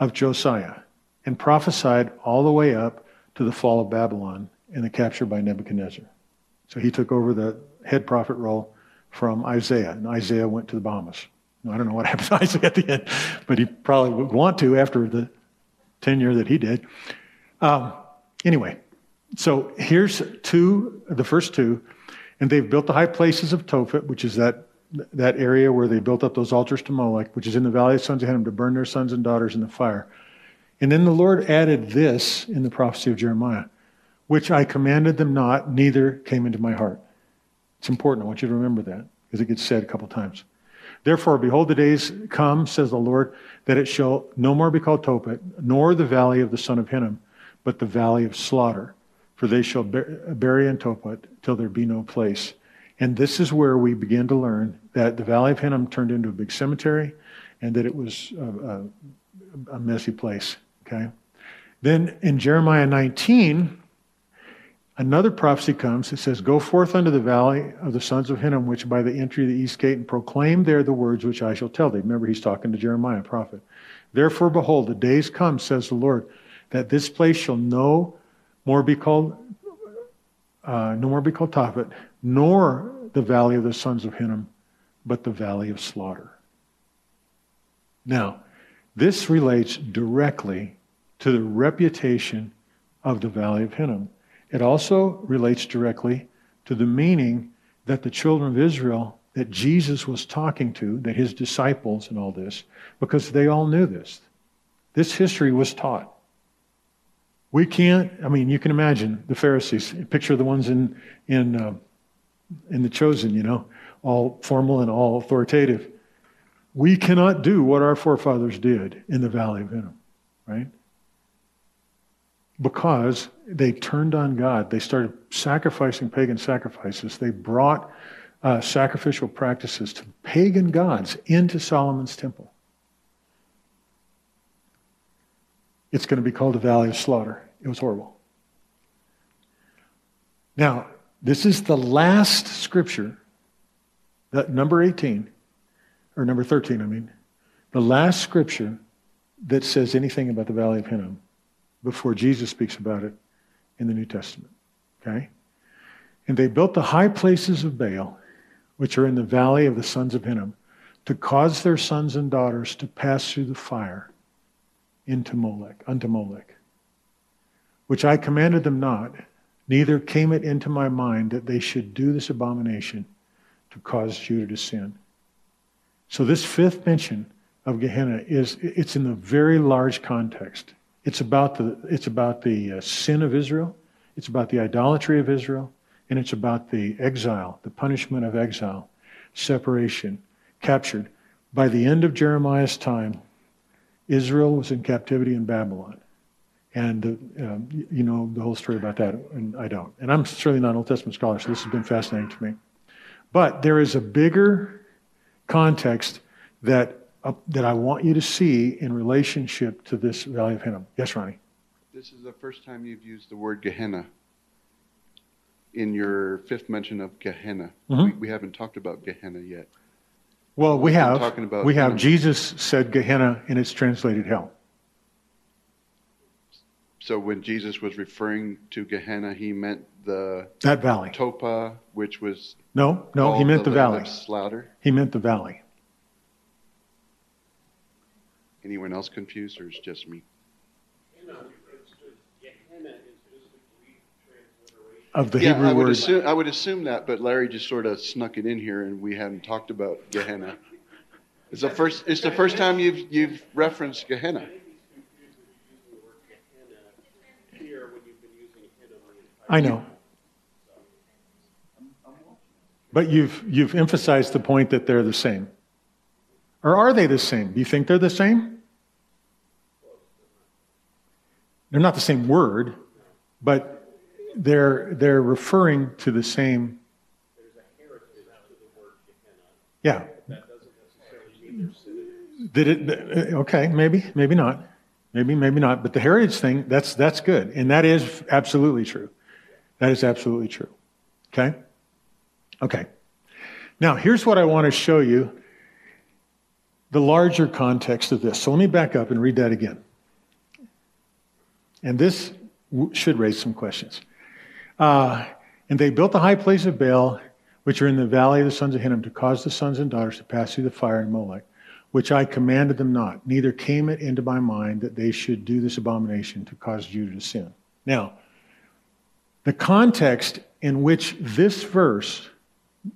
of Josiah, and prophesied all the way up to the fall of Babylon and the capture by Nebuchadnezzar. So he took over the head prophet role from Isaiah, and Isaiah went to the Bahamas. I don't know what happened to Isaiah at the end, but he probably would want to after the tenure that he did. Um, anyway, so here's two, the first two, and they've built the high places of Tophet, which is that that area where they built up those altars to Molech, which is in the valley of sons of Hinnom, to burn their sons and daughters in the fire. And then the Lord added this in the prophecy of Jeremiah, which I commanded them not, neither came into my heart. It's important. I want you to remember that because it gets said a couple times. Therefore, behold, the days come, says the Lord, that it shall no more be called Tophet, nor the valley of the son of Hinnom, but the valley of slaughter. For they shall bury in Tophet till there be no place. And this is where we begin to learn that the Valley of Hinnom turned into a big cemetery and that it was a, a, a messy place. Okay? Then in Jeremiah 19, another prophecy comes. that says, Go forth unto the valley of the sons of Hinnom, which by the entry of the east gate, and proclaim there the words which I shall tell thee. Remember, he's talking to Jeremiah, prophet. Therefore, behold, the days come, says the Lord, that this place shall no more be called uh, no more be called Tophet, nor the valley of the sons of Hinnom, but the valley of slaughter. Now, this relates directly to the reputation of the valley of Hinnom. It also relates directly to the meaning that the children of Israel that Jesus was talking to, that his disciples and all this, because they all knew this. This history was taught. We can't, I mean, you can imagine the Pharisees, picture the ones in, in, uh, in the chosen, you know, all formal and all authoritative. We cannot do what our forefathers did in the Valley of Hinnom, right? Because they turned on God. They started sacrificing pagan sacrifices. They brought uh, sacrificial practices to pagan gods into Solomon's temple. It's going to be called the Valley of Slaughter. It was horrible. Now, this is the last scripture, that number 18, or number 13, I mean, the last scripture that says anything about the Valley of Hinnom before Jesus speaks about it in the New Testament. Okay? And they built the high places of Baal which are in the valley of the sons of Hinnom, to cause their sons and daughters to pass through the fire into Molech, unto Molech, which I commanded them not, neither came it into my mind that they should do this abomination to cause Judah to sin. So this fifth mention of Gehenna is it's in the very large context. It's about the it's about the uh, sin of Israel. It's about the idolatry of Israel and it's about the exile, the punishment of exile, separation, captured. By the end of Jeremiah's time, Israel was in captivity in Babylon. And uh, um, you know the whole story about that, and I don't. And I'm certainly not an Old Testament scholar, so this has been fascinating to me. But there is a bigger context that, uh, that I want you to see in relationship to this Valley of Hinnom. Yes, Ronnie? This is the first time you've used the word Gehenna in your fifth mention of Gehenna. Mhm. We, we haven't talked about Gehenna yet. Well, we We've have. talking about we have. Hinnom. Jesus said Gehenna, and it's translated hell. So when Jesus was referring to Gehenna, he meant the That valley. Topa, which was No, no, he meant the, land valley. slaughter. He meant the valley. Anyone else confused, or is it just me? Of the yeah, Hebrew I would word. assume I would assume that, but Larry just sort of snuck it in here, and we hadn't talked about Gehenna. It's the first. It's the first time you've you've referenced Gehenna. I know. But you've, you've emphasized the point that they're the same. Or are they the same? Do you think they're the same? They're not the same word, but they're, they're referring to the same. Yeah. Did it, okay, maybe, maybe not. Maybe, maybe not. But the heritage thing, that's, that's good. And that is absolutely true. That is absolutely true. Okay? Okay. Now, here's what I want to show you the larger context of this. So let me back up and read that again. And this w- should raise some questions. Uh, and they built the high place of Baal, which are in the valley of the sons of Hinnom, to cause the sons and daughters to pass through the fire in Molech, which I commanded them not. Neither came it into my mind that they should do this abomination to cause Judah to sin. Now, the context in which this verse,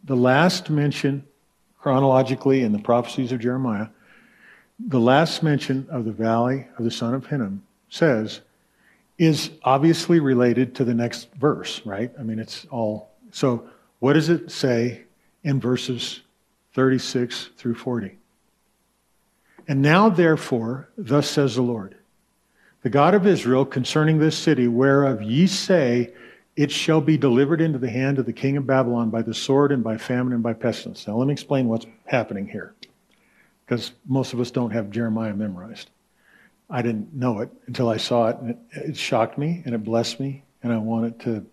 the last mention chronologically in the prophecies of Jeremiah, the last mention of the valley of the son of Hinnom says, is obviously related to the next verse, right? I mean, it's all. So, what does it say in verses 36 through 40? And now, therefore, thus says the Lord, the God of Israel, concerning this city, whereof ye say, It shall be delivered into the hand of the king of Babylon by the sword and by famine and by pestilence. Now, let me explain what's happening here, because most of us don't have Jeremiah memorized. I didn't know it until I saw it, and it, it shocked me and it blessed me, and I want it to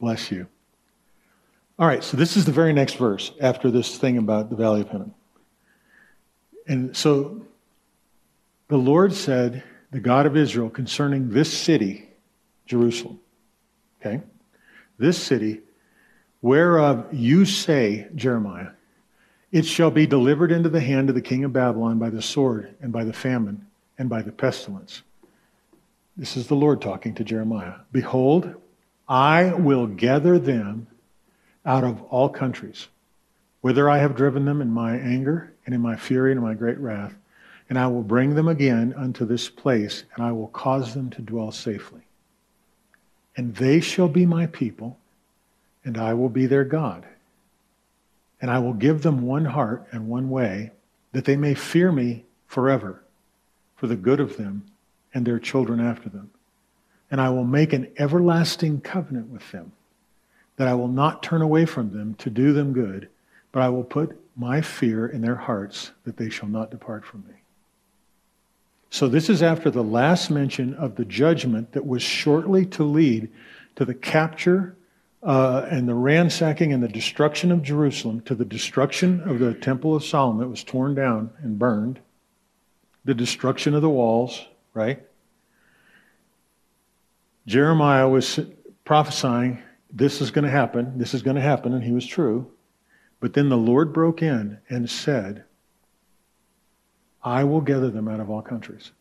bless you. All right, so this is the very next verse after this thing about the Valley of Hinnom. And so the Lord said, the God of Israel, concerning this city, Jerusalem, okay? This city, whereof you say, Jeremiah, it shall be delivered into the hand of the king of Babylon by the sword and by the famine and by the pestilence. This is the Lord talking to Jeremiah. Behold, I will gather them out of all countries, whither I have driven them in my anger and in my fury and in my great wrath, and I will bring them again unto this place, and I will cause them to dwell safely. And they shall be my people, and I will be their God. And I will give them one heart and one way, that they may fear me forever for the good of them and their children after them. And I will make an everlasting covenant with them, that I will not turn away from them to do them good, but I will put my fear in their hearts, that they shall not depart from me. So, this is after the last mention of the judgment that was shortly to lead to the capture uh, and the ransacking and the destruction of Jerusalem, to the destruction of the Temple of Solomon that was torn down and burned, the destruction of the walls, right? Jeremiah was prophesying this is going to happen, this is going to happen, and he was true. But then the Lord broke in and said, I will gather them out of all countries.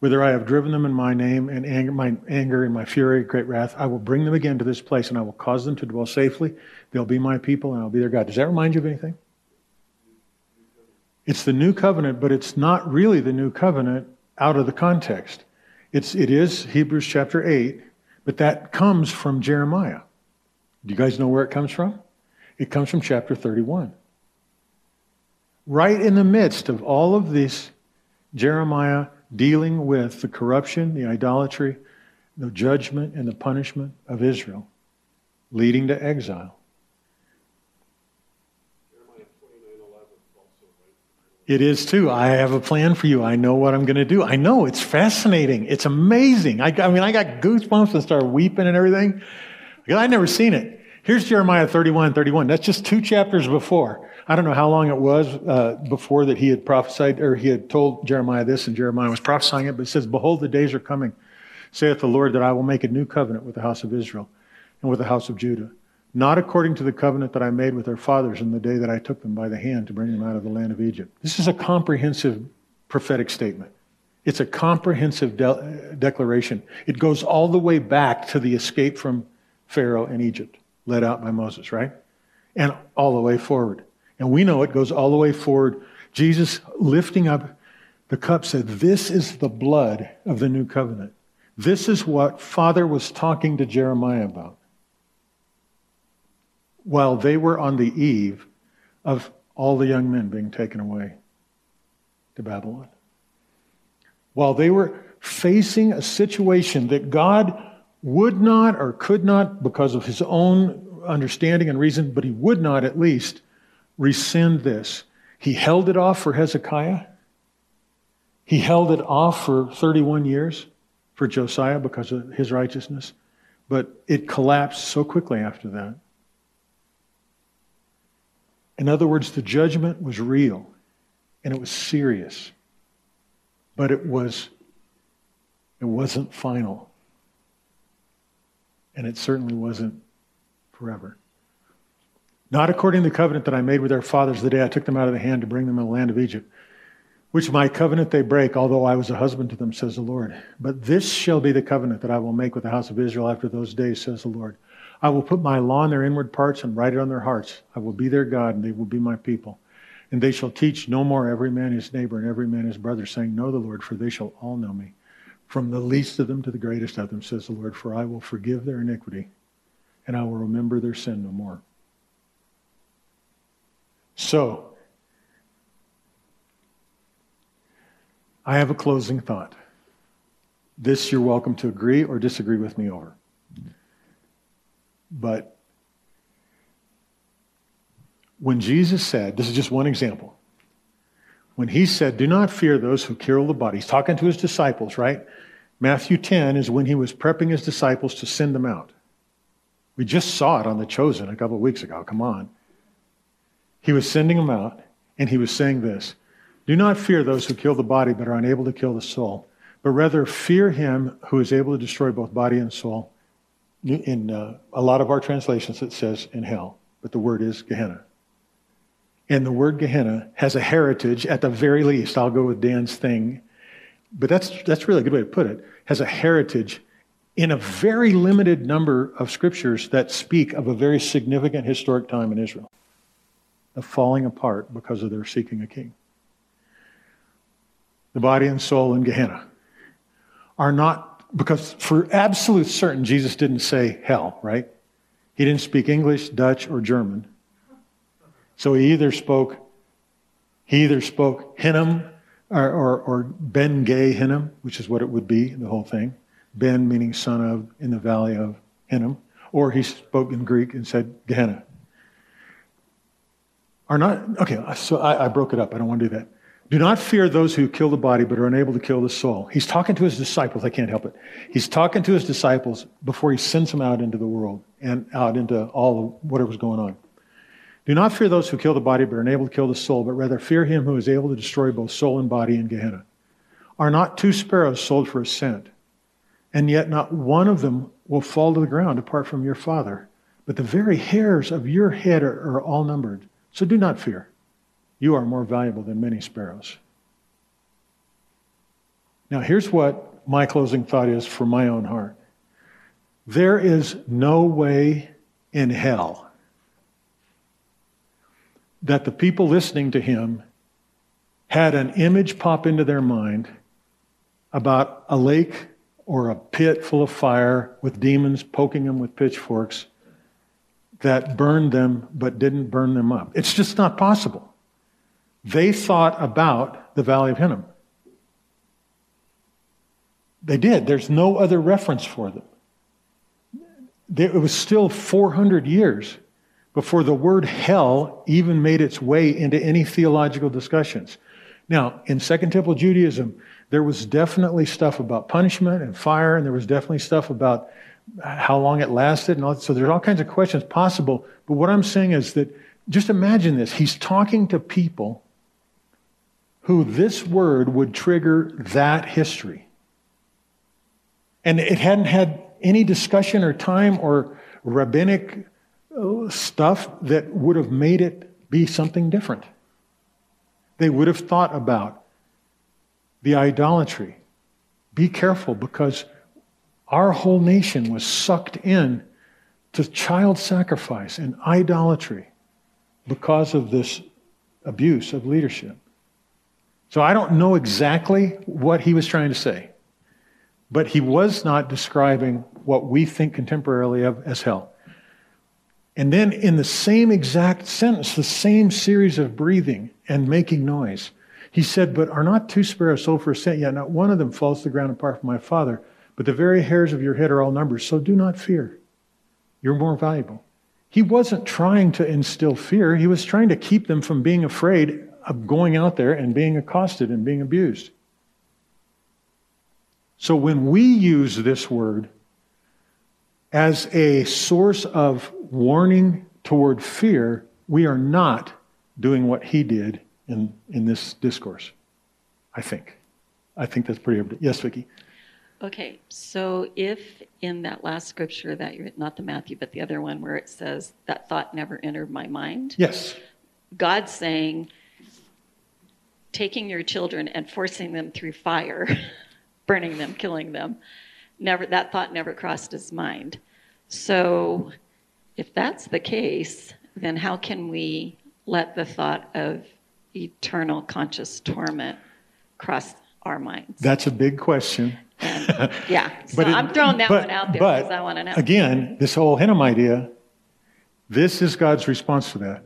Whether I have driven them in my name and anger, my anger and my fury, great wrath, I will bring them again to this place and I will cause them to dwell safely. They'll be my people and I'll be their God. Does that remind you of anything? It's the new covenant, but it's not really the new covenant out of the context. It's, it is Hebrews chapter 8, but that comes from Jeremiah. Do you guys know where it comes from? It comes from chapter 31. Right in the midst of all of this, Jeremiah dealing with the corruption, the idolatry, the judgment, and the punishment of Israel, leading to exile. It is too. I have a plan for you. I know what I'm going to do. I know it's fascinating. It's amazing. I, I mean, I got goosebumps and started weeping and everything because I'd never seen it. Here's Jeremiah 31 31. That's just two chapters before. I don't know how long it was uh, before that he had prophesied or he had told Jeremiah this and Jeremiah was prophesying it, but it says, Behold, the days are coming, saith the Lord, that I will make a new covenant with the house of Israel and with the house of Judah not according to the covenant that I made with their fathers in the day that I took them by the hand to bring them out of the land of Egypt. This is a comprehensive prophetic statement. It's a comprehensive de- declaration. It goes all the way back to the escape from Pharaoh in Egypt, led out by Moses, right? And all the way forward. And we know it goes all the way forward. Jesus lifting up the cup said, This is the blood of the new covenant. This is what Father was talking to Jeremiah about while they were on the eve of all the young men being taken away to Babylon. While they were facing a situation that God would not or could not, because of his own understanding and reason, but he would not at least rescind this. He held it off for Hezekiah. He held it off for 31 years for Josiah because of his righteousness, but it collapsed so quickly after that. In other words, the judgment was real and it was serious, but it was it wasn't final. And it certainly wasn't forever. Not according to the covenant that I made with their fathers the day I took them out of the hand to bring them in the land of Egypt, which my covenant they break, although I was a husband to them, says the Lord. But this shall be the covenant that I will make with the house of Israel after those days, says the Lord. I will put my law in their inward parts and write it on their hearts. I will be their God, and they will be my people. And they shall teach no more every man his neighbor and every man his brother, saying, Know the Lord, for they shall all know me. From the least of them to the greatest of them, says the Lord, for I will forgive their iniquity, and I will remember their sin no more. So, I have a closing thought. This you're welcome to agree or disagree with me over. But when Jesus said, this is just one example, when he said, Do not fear those who kill the body, he's talking to his disciples, right? Matthew 10 is when he was prepping his disciples to send them out. We just saw it on The Chosen a couple of weeks ago. Come on. He was sending them out, and he was saying this Do not fear those who kill the body but are unable to kill the soul, but rather fear him who is able to destroy both body and soul. In uh, a lot of our translations, it says in hell, but the word is Gehenna. And the word Gehenna has a heritage, at the very least, I'll go with Dan's thing, but that's, that's really a good way to put it, has a heritage in a very limited number of scriptures that speak of a very significant historic time in Israel of falling apart because of their seeking a king. The body and soul in Gehenna are not, because for absolute certain, Jesus didn't say hell, right? He didn't speak English, Dutch, or German. So he either spoke, he either spoke Hinnom or, or, or Ben Gay Hinnom, which is what it would be, the whole thing. Ben meaning son of in the valley of Hinnom. Or he spoke in Greek and said Gehenna. Are not, okay, so I, I broke it up. I don't want to do that. Do not fear those who kill the body but are unable to kill the soul. He's talking to his disciples. I can't help it. He's talking to his disciples before he sends them out into the world and out into all of whatever's going on. Do not fear those who kill the body but are unable to kill the soul, but rather fear him who is able to destroy both soul and body in Gehenna. Are not two sparrows sold for a cent? And yet not one of them will fall to the ground apart from your Father. But the very hairs of your head are, are all numbered. So do not fear. You are more valuable than many sparrows. Now, here's what my closing thought is for my own heart there is no way in hell that the people listening to him had an image pop into their mind about a lake or a pit full of fire with demons poking them with pitchforks that burned them but didn't burn them up. It's just not possible. They thought about the Valley of Hinnom. They did. There's no other reference for them. It was still 400 years before the word hell even made its way into any theological discussions. Now, in Second Temple Judaism, there was definitely stuff about punishment and fire, and there was definitely stuff about how long it lasted, and all, so there's all kinds of questions possible. But what I'm saying is that just imagine this: he's talking to people who this word would trigger that history, and it hadn't had any discussion or time or rabbinic uh, stuff that would have made it be something different. They would have thought about the idolatry. Be careful because our whole nation was sucked in to child sacrifice and idolatry because of this abuse of leadership. So I don't know exactly what he was trying to say, but he was not describing what we think contemporarily of as hell. And then, in the same exact sentence, the same series of breathing and making noise, he said, But are not two sparrows sold for a cent? Yet not one of them falls to the ground apart from my Father. But the very hairs of your head are all numbers, So do not fear. You're more valuable. He wasn't trying to instill fear, he was trying to keep them from being afraid of going out there and being accosted and being abused. So when we use this word as a source of warning toward fear, we are not doing what he did in, in this discourse. I think. I think that's pretty. Yes, Vicki. Okay, so if in that last scripture that you're not the Matthew, but the other one where it says that thought never entered my mind. Yes. God's saying taking your children and forcing them through fire, burning them, killing them, never that thought never crossed his mind. So if that's the case, then how can we let the thought of eternal conscious torment cross our minds? That's a big question. And, yeah, so it, I'm throwing that but, one out there because I want to know. Again, this whole Hinnom idea, this is God's response to that.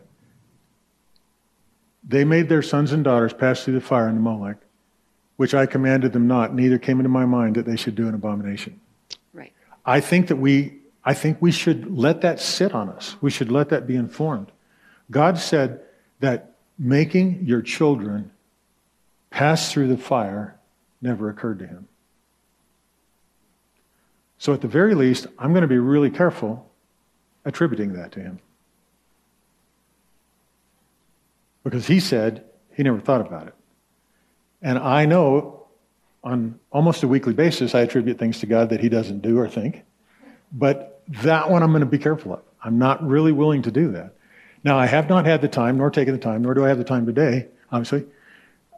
They made their sons and daughters pass through the fire in the Molech, which I commanded them not, neither came into my mind that they should do an abomination. Right. I think that we I think we should let that sit on us. We should let that be informed. God said that making your children pass through the fire never occurred to him. So, at the very least, I'm going to be really careful attributing that to him. Because he said he never thought about it. And I know on almost a weekly basis, I attribute things to God that he doesn't do or think. But that one I'm going to be careful of. I'm not really willing to do that. Now, I have not had the time, nor taken the time, nor do I have the time today, obviously.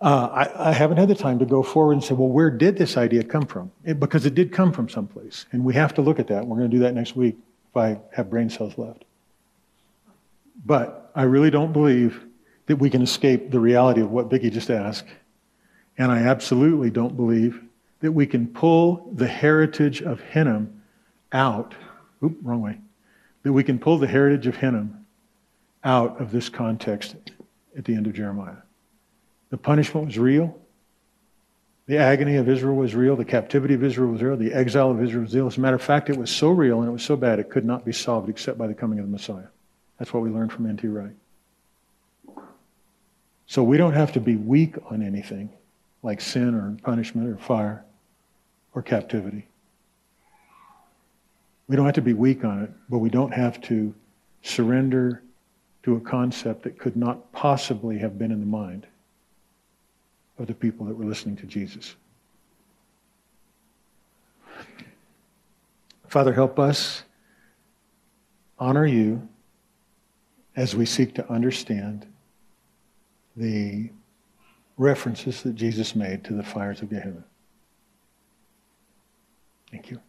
Uh, I, I, haven't had the time to go forward and say, well, where did this idea come from? It, because it did come from someplace. And we have to look at that. We're going to do that next week if I have brain cells left. But I really don't believe that we can escape the reality of what Vicki just asked. And I absolutely don't believe that we can pull the heritage of Hinnom out. Oop, wrong way. That we can pull the heritage of Hinnom out of this context at the end of Jeremiah. The punishment was real. The agony of Israel was real. The captivity of Israel was real. The exile of Israel was real. As a matter of fact, it was so real and it was so bad it could not be solved except by the coming of the Messiah. That's what we learned from N.T. Wright. So we don't have to be weak on anything like sin or punishment or fire or captivity. We don't have to be weak on it, but we don't have to surrender to a concept that could not possibly have been in the mind of the people that were listening to Jesus. Father, help us honor you as we seek to understand the references that Jesus made to the fires of Gehenna. Thank you.